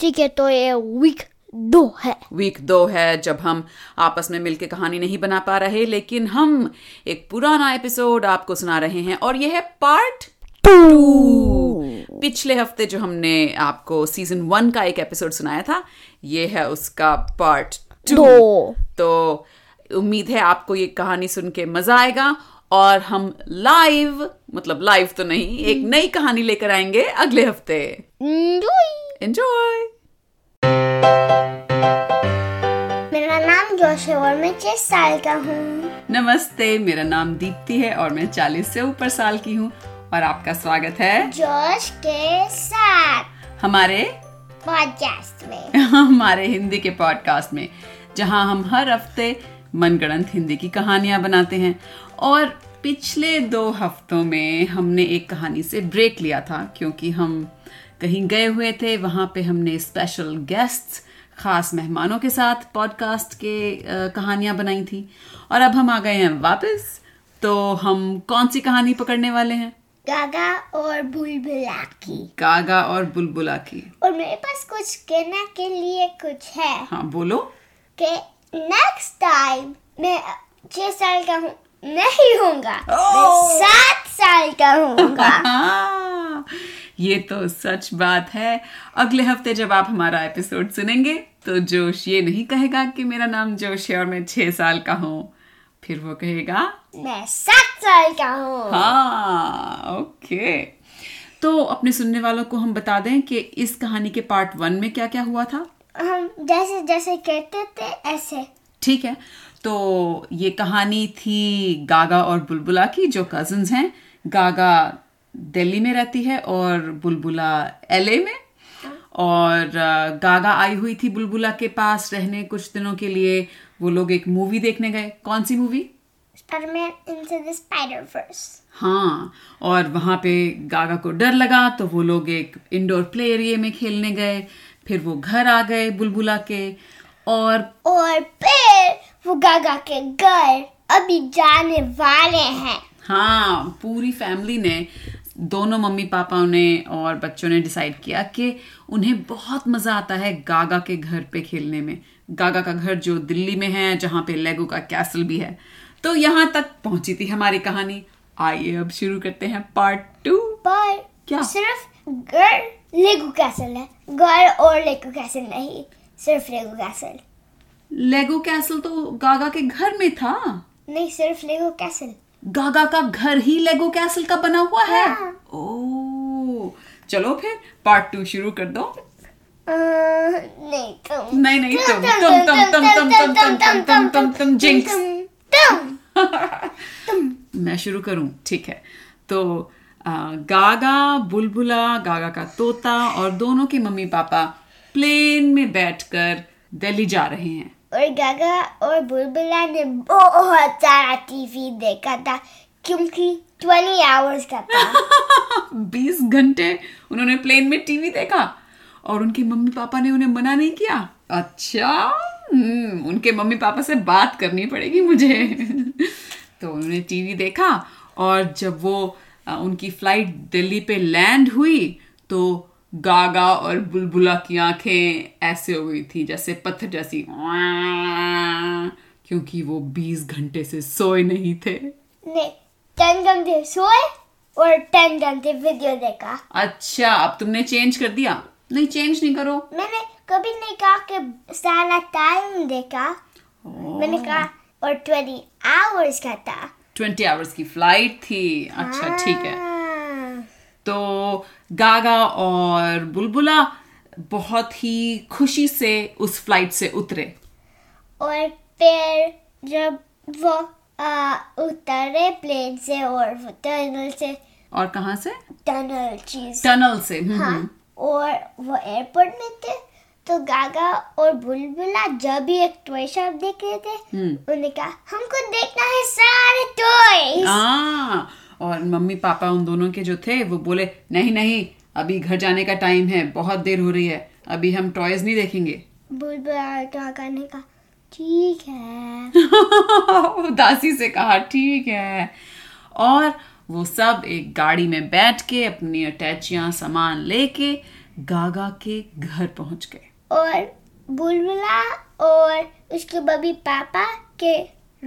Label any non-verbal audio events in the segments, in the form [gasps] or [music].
ठीक है तो ये वीक दो है। वीक दो है जब हम आपस में मिलके कहानी नहीं बना पा रहे लेकिन हम एक पुराना एपिसोड आपको सुना रहे हैं और यह है पार्ट टू। पिछले हफ़्ते जो हमने आपको सीज़न वन का एक एपिसोड सुनाया था ये है उसका पार्ट टू तो उम्मीद है आपको ये कहानी सुन के मज़ा आएगा और हम लाइव मतलब लाइव तो नहीं एक नई कहानी लेकर आएँगे अगले हफ़्ते। Enjoy! मेरा नाम जोश है और मैं छह साल का हूँ। नमस्ते मेरा नाम दीप्ति है और मैं 40 से ऊपर साल की हूँ और आपका स्वागत है जोश के साथ। हमारे पॉडकास्ट में। [laughs] हमारे हिंदी के पॉडकास्ट में जहाँ हम हर हफ़्ते मनगढ़ंत हिंदी की कहानियाँ बनाते हैं। और पिछले दो हफ्तों में हमने एक कहानी से ब्रेक लिया था क्योंकि हम कहीं गए हुए थे वहाँ पे हमने स्पेशल गेस्ट्स खास मेहमानों के साथ पॉडकास्ट के कहानियाँ बनाई थी। और अब हम आ गए हैं वापस तो हम कौन सी कहानी पकड़ने वाले हैं? गागा और बुलबुला की। गागा और बुलबुला की। और मेरे पास कुछ कहने के लिए कुछ है। हाँ बोलो। कि नेक्स्ट टाइम मैं छह साल का हूँ नहीं होऊँगा सात साल का होऊँगा [laughs] हाँ, ये तो सच बात है। अगले हफ़्ते जब आप हमारा एपिसोड सुनेंगे तो जोश ये नहीं कहेगा कि मेरा नाम जोश है और मैं छह साल का हूँ। फिर वो कहेगा मैं सात साल का हूँ। हाँ ओके। तो अपने सुनने वालों को हम बता दें कि इस कहानी के पार्ट वन में क्या क्या हुआ था। हम जैसे जैसे कहते थे ऐसे। ठीक है। तो ये कहानी थी गागा और बुलबुला की जो कजिन्स हैं। गागा दिल्ली में रहती है और बुलबुला एलए में। और गागा आई हुई थी बुलबुला के पास रहने कुछ दिनों के लिए। वो लोग एक मूवी देखने गए। कौन सी movie Spider-Man into the Spider-Verse. हाँ और वहाँ पे गागा को डर लगा तो वो लोग एक इंडोर प्ले एरिया में खेलने गए। फिर वो घर आ गए बुलबुला के। और और फिर वो गागा के घर अभी जाने वाले हैं। हाँ पूरी फैमिली ने दोनों मम्मी पापाओं ने और बच्चों ने डिसाइड किया कि उन्हें बहुत मज़ा आता है गागा के घर पे खेलने में। गागा का घर जो दिल्ली में है जहाँ पे लेगो का कैसल भी है। तो यहाँ तक पहुँची थी हमारी कहानी। आइए अब शुरू करते हैं पार्ट टू पर क्या? सिर्फ़ घर लेगो कैसल है। घर और लेगो कैसल नहीं सिर्फ़ लेगो कैसल लेगो कैसल तो गागा के घर में था नहीं सिर्फ़ लेगो कैसल गागा का घर ही लेगो कैसल का बना हुआ है हाँ। ओ चलो फिर पार्ट टू शुरू कर दो नहीं तुम नहीं नहीं तुम तुम तुम तुम तुम तुम तुम तुम तुम तुम तुम जिंक्स तुम मैं शुरू करूँ ठीक है तो गागा बुलबुला गागा का तोता और दोनों के मम्मी पापा प्लेन में बैठकर दिल्ली जा रहे हैं और गागा और बुलबुला ने बहुत सारा टीवी देखा था क्योंकि 20 आवर्स का था। [laughs] बीस घंटे उन्होंने प्लेन में टीवी देखा और उनके मम्मी पापा ने उन्हें मना नहीं किया। अच्छा हम्म, उनके मम्मी पापा से बात करनी पड़ेगी मुझे। [laughs] तो उन्होंने टीवी देखा और जब वो उनकी फ़्लाइट दिल्ली पे लैंड हुई तो गागा और बुलबुला की आँखें ऐसे हो गई थी जैसे पत्थर जैसी। क्योंकि वो बीस घंटे से सोए नहीं थे। ने 10 घंटे सोए और 10 घंटे वीडियो देखा। अच्छा अब तुमने चेंज कर दिया। नहीं चेंज नहीं करो। मैंने कभी नहीं कहा कि सारा टाइम देखा। मैंने कहा और 20 आवर्स का था। ट्वेंटी आवर्स की फ़्लाइट थी। अच्छा ठीक है। हाँ। तो गागा और बुलबुला बहुत ही खुशी से उस फ़्लाइट से उतरे। और फिर जब वो आ, उतरे प्लेन से और टनल से। और कहाँ से? टनल चीज़। टनल से हम्म, हाँ हम्म। और वो एयरपोर्ट में थे तो गागा और बुलबुला जब भी एक टॉय शॉप देख रहे थे हम्म। उन्होंने कहा हमको देखना है सारे टॉयज हाँ और मम्मी पापा उन दोनों के जो थे वो बोले नहीं नहीं अभी घर जाने का टाइम है बहुत देर हो रही है अभी हम टॉयज नहीं देखेंगे. बुलबुला गागा कहा ठीक है। [laughs] उदासी से कहा ठीक है। और वो सब एक गाड़ी में बैठ के अपनी अटैचियाँ सामान लेके गागा के घर पहुँच गए। और बुलबुला और उसके बबी पापा के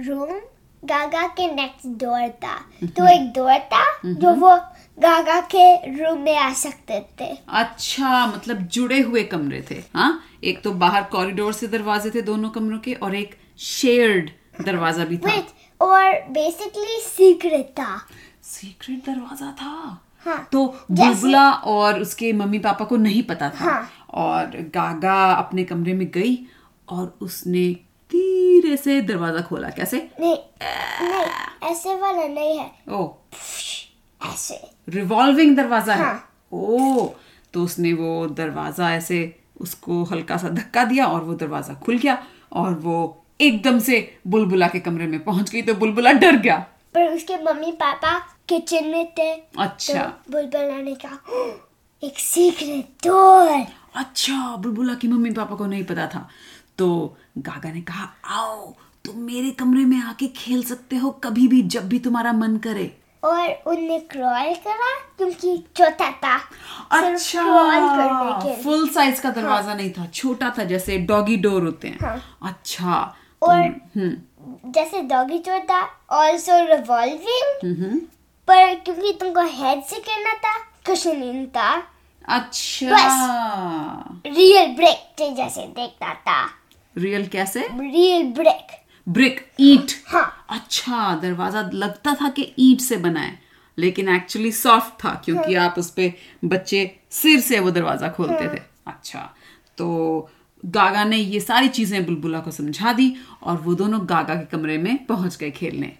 रूम गागा के नेक्स्ट डोर था। तो एक डोर था जो वो गागा के रूम में आ सकते थे। अच्छा मतलब जुड़े हुए कमरे थे। हाँ एक तो बाहर कॉरिडोर से दरवाजे थे दोनों कमरों के और एक शेयर्ड दरवाज़ा भी था। और बेसिकली सीक्रेट था। सीक्रेट दरवाज़ा था? हाँ तो बुलबुला और उसके मम्मी पापा को नहीं पता था। हाँ। और गागा अपने कमरे में गई और उसने धीरे से दरवाज़ा खोला कैसे? नहीं नहीं ऐसे वाला नहीं है। ओ। ऐसे। रिवॉल्विंग दरवाज़ा है? हाँ। ओ तो उसने वो दरवाज़ा ऐसे उसको हल्का सा धक्का दिया और वो दरवाज़ा खुल गया और वो एकदम से बुलबुला के कमरे में पहुँच गई तो बुलबुला डर गया। पर उसके मम्मी पापा किचन में थे। अच्छा। तो बुलबुला ने कहा एक सीक्रेट डोर अच्छा बुलबुला की मम्मी पापा को नहीं पता था। तो गागा ने कहा आओ तुम मेरे कमरे में आके खेल सकते हो कभी भी जब भी तुम्हारा मन करे. और उनने क्रॉल करा क्योंकि छोटा था। अच्छा फुल साइज़ का दरवाज़ा हाँ। नहीं था छोटा था जैसे डॉगी डोर होते हैं। हाँ। अच्छा तो- और हम्म। जैसे डॉगी चोर था ऑल्सो रिवॉल्विंग हम्म। पर क्योंकि तुमको हेड से करना था कुशनिंग था। अच्छा। रियल ब्रेक जैसे देखता था। रियल कैसे? रियल ब्रिक ब्रिक ईट हाँ. अच्छा दरवाज़ा लगता था कि ईट से बना है लेकिन एक्चुअली सॉफ्ट था क्योंकि हाँ। आप उस पे बच्चे सिर से वो दरवाज़ा खोलते हाँ. थे अच्छा तो गागा ने ये सारी चीज़ें बुलबुला को समझा दी और वो दोनों गागा के कमरे में पहुँच गए खेलने।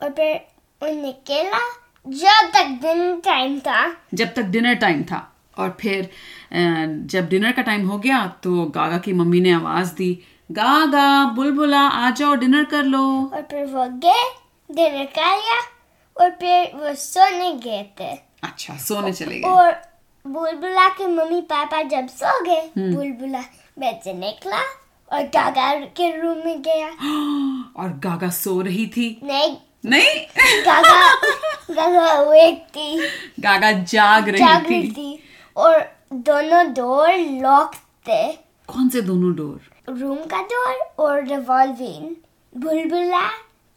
और फिर उनने खेला जब तक डिनर टाइम था। जब तक डिनर टाइम था। और फिर जब डिनर का टाइम हो गया तो गागा की मम्मी ने आवाज़ दी गागा बुलबुला आ जाओ डिनर कर लो। और फिर वो गए डिनर कर लिया और फिर वो सोने गए थे। अच्छा सोने चले गए। और बुलबुला के मम्मी पापा जब सो गए बुलबुला बेड से निकला और गागा के रूम में गया। [gasps] और गागा सो रही थी। नहीं। नहीं? [laughs] गागा गागा अवेक थी। गागा जाग रही जाग थी। रही थी। और दोनों डोर लॉक थे। कौन से दोनों डोर? रूम का डोर और रिवॉल्विंग बुलबुला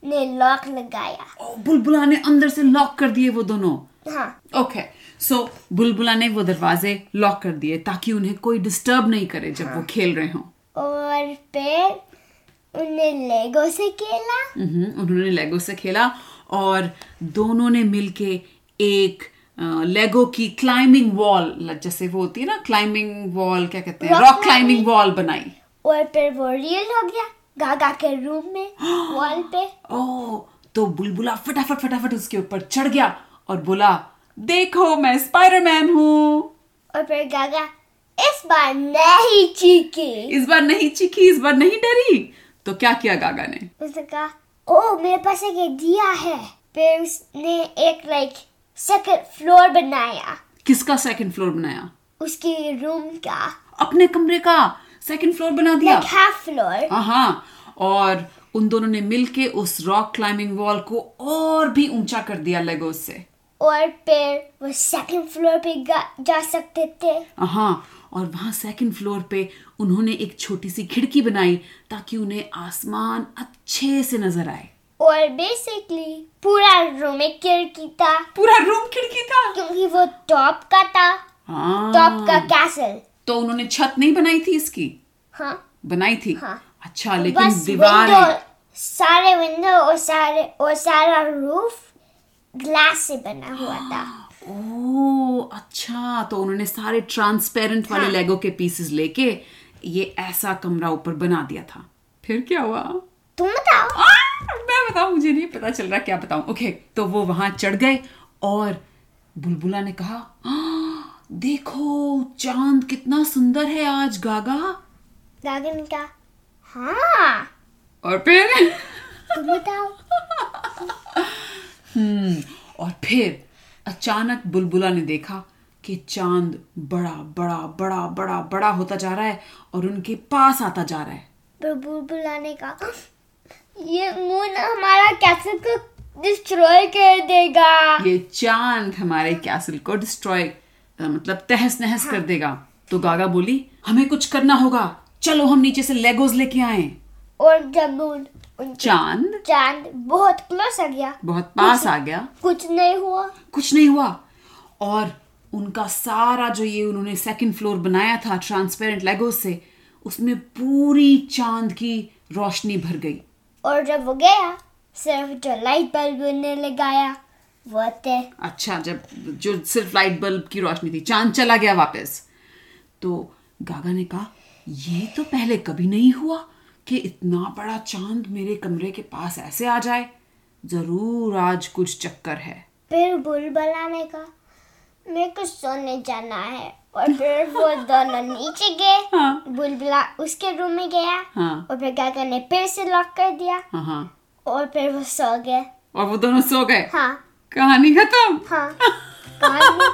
ने लॉक लगाया ओ, बुलबुला ने अंदर से लॉक कर दिए वो दोनों हाँ ओके सो बुलबुला ने वो दरवाजे लॉक कर दिए ताकि उन्हें कोई डिस्टर्ब नहीं करे जब वो खेल रहे हों और फिर उन्हें लेगो से खेला हम्म, उन्होंने लेगो से खेला और दोनों ने मिलके एक लेगो की क्लाइंबिंग वॉल जैसे वो होती है ना क्लाइंबिंग वॉल क्या कहते हैं रॉक क्लाइंबिंग वॉल बनाई और फिर वो रियल हो गया। गागा के रूम में वॉल पे ओ तो बुलबुला फटाफट फटाफट उसके ऊपर चढ़ गया और बोला देखो मैं स्पाइडरमैन हूँ। और फिर गागा इस बार नहीं चीखी। इस बार नहीं चीखी इस बार नहीं डरी। तो क्या किया गागा ने? उसने कहा ओ मेरे पास एक आइडिया है। फिर उसने एक लाइक सेकंड फ्लोर बनाया। किसका सेकंड फ्लोर बनाया? उसके रूम का। अपने कमरे का। सेकंड फ्लोर बना दिया। लाइक हाफ़ फ्लोर हाँ और उन दोनों ने मिलके उस रॉक क्लाइंबिंग वॉल को और भी ऊँचा कर दिया लेगोस से। और फिर वो सेकंड फ्लोर पे जा सकते थे। हाँ और वहाँ सेकंड फ्लोर पे उन्होंने एक छोटी सी खिड़की बनाई ताकि उन्हें आसमान अच्छे से नज़र आए। और बेसिकली पूरा रूम एक खिड़की था। पूरा रूम खिड़की था। क्योंकि वो टॉप का था। हाँ। टॉप का कैसल तो उन्होंने छत नहीं बनाई थी इसकी? हाँ। बनाई थी? हाँ। अच्छा लेकिन दीवार है। सारे विंडो और सारे और सारा रूफ ग्लास से बना हुआ था। [gasps] ओ अच्छा तो उन्होंने सारे ट्रांसपेरेंट वाले हाँ। लेगो के पीसेस लेके ये ऐसा कमरा ऊपर बना दिया था। फिर क्या हुआ? तुम बताओ। आ, मैं बताऊँ मुझे नहीं पता चल रहा क्या बताऊँ। ओके तो वो वहाँ चढ़ गए और बुलबुला ने कहा "आ, देखो चाँद कितना सुंदर है आज गागा। गागा ने कहा हाँ। और फिर? तुम बताओ। हम्म और फिर अचानक बुलबुला ने देखा कि चाँद बड़ा बड़ा बड़ा बड़ा बड़ा होता जा रहा है और उनके पास आता जा रहा है। पर बुलबुला ने कहा ये मून हमारा कैसल को डिस्ट्रॉय कर देगा। ये चाँद हमारे कैसल को डिस्ट्रॉय मतलब तहस नहस हाँ. कर देगा। तो गागा बोली हमें कुछ करना होगा। चलो हम नीचे से लेगोज लेके आए। और जब चाँद? चाँद बहुत क्लोज आ गया। बहुत पास आ गया। कुछ नहीं हुआ। कुछ नहीं हुआ। और उनका सारा जो ये उन्होंने सेकंड फ्लोर बनाया था ट्रांसपेरेंट लेगो से उसमें पूरी चाँद की रोशनी भर गई। और जब वो गया सिर्फ़ जो लाइट बल्ब उन्हें लगाया। अच्छा जब जो सिर्फ़ लाइट बल्ब की रोशनी थी चाँद चला गया वापस। तो गागा ने कहा ये तो पहले कभी नहीं हुआ कि इतना बड़ा चाँद मेरे कमरे के पास ऐसे आ जाए। ज़रूर आज कुछ चक्कर है। फिर बुलबुला ने कहा मेरे को सोने जाना है। और फिर वो दोनों नीचे गए। [laughs] हाँ। बुलबुला उसके रूम में गया। हाँ। और फिर गागा ने फिर से लॉक कर दिया। हाँ हाँ। और फिर वो सो गए। और वो दोनों सो गए? हाँ। कहानी खत्म? हाँ। खत्म।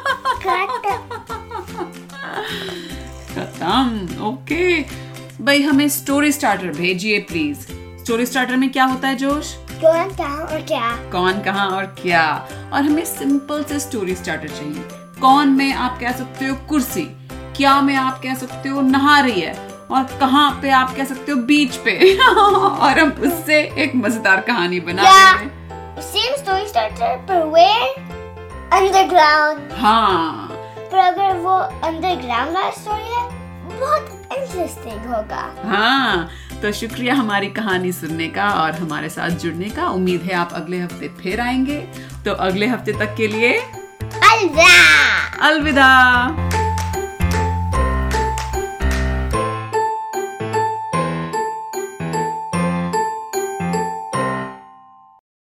खत्म ओके। भाई हमें स्टोरी स्टार्टर भेजिए प्लीज़ स्टोरी स्टार्टर में क्या होता है जोश? कौन कहा और क्या? कौन कहा और क्या? और हमें सिंपल से स्टोरी स्टार्टर चाहिए। कौन में आप कह सकते हो कुर्सी? क्या में आप कह सकते हो नहा रही है? और कहाँ पे आप कह सकते हो बीच पे? [laughs] और हम उससे एक मज़ेदार कहानी बना रहे देंगे। सेम स्टोरी स्टार्टर पर वेयर अंडरग्राउंड हाँ पर अगर वो अंडरग्राउंड वाला स्टोरी है बहुत इंटरेस्टिंग होगा। हाँ तो शुक्रिया हमारी कहानी सुनने का और हमारे साथ जुड़ने का। उम्मीद है आप अगले हफ़्ते फिर आएँगे। तो अगले हफ़्ते तक के लिए अलविदा। अलविदा।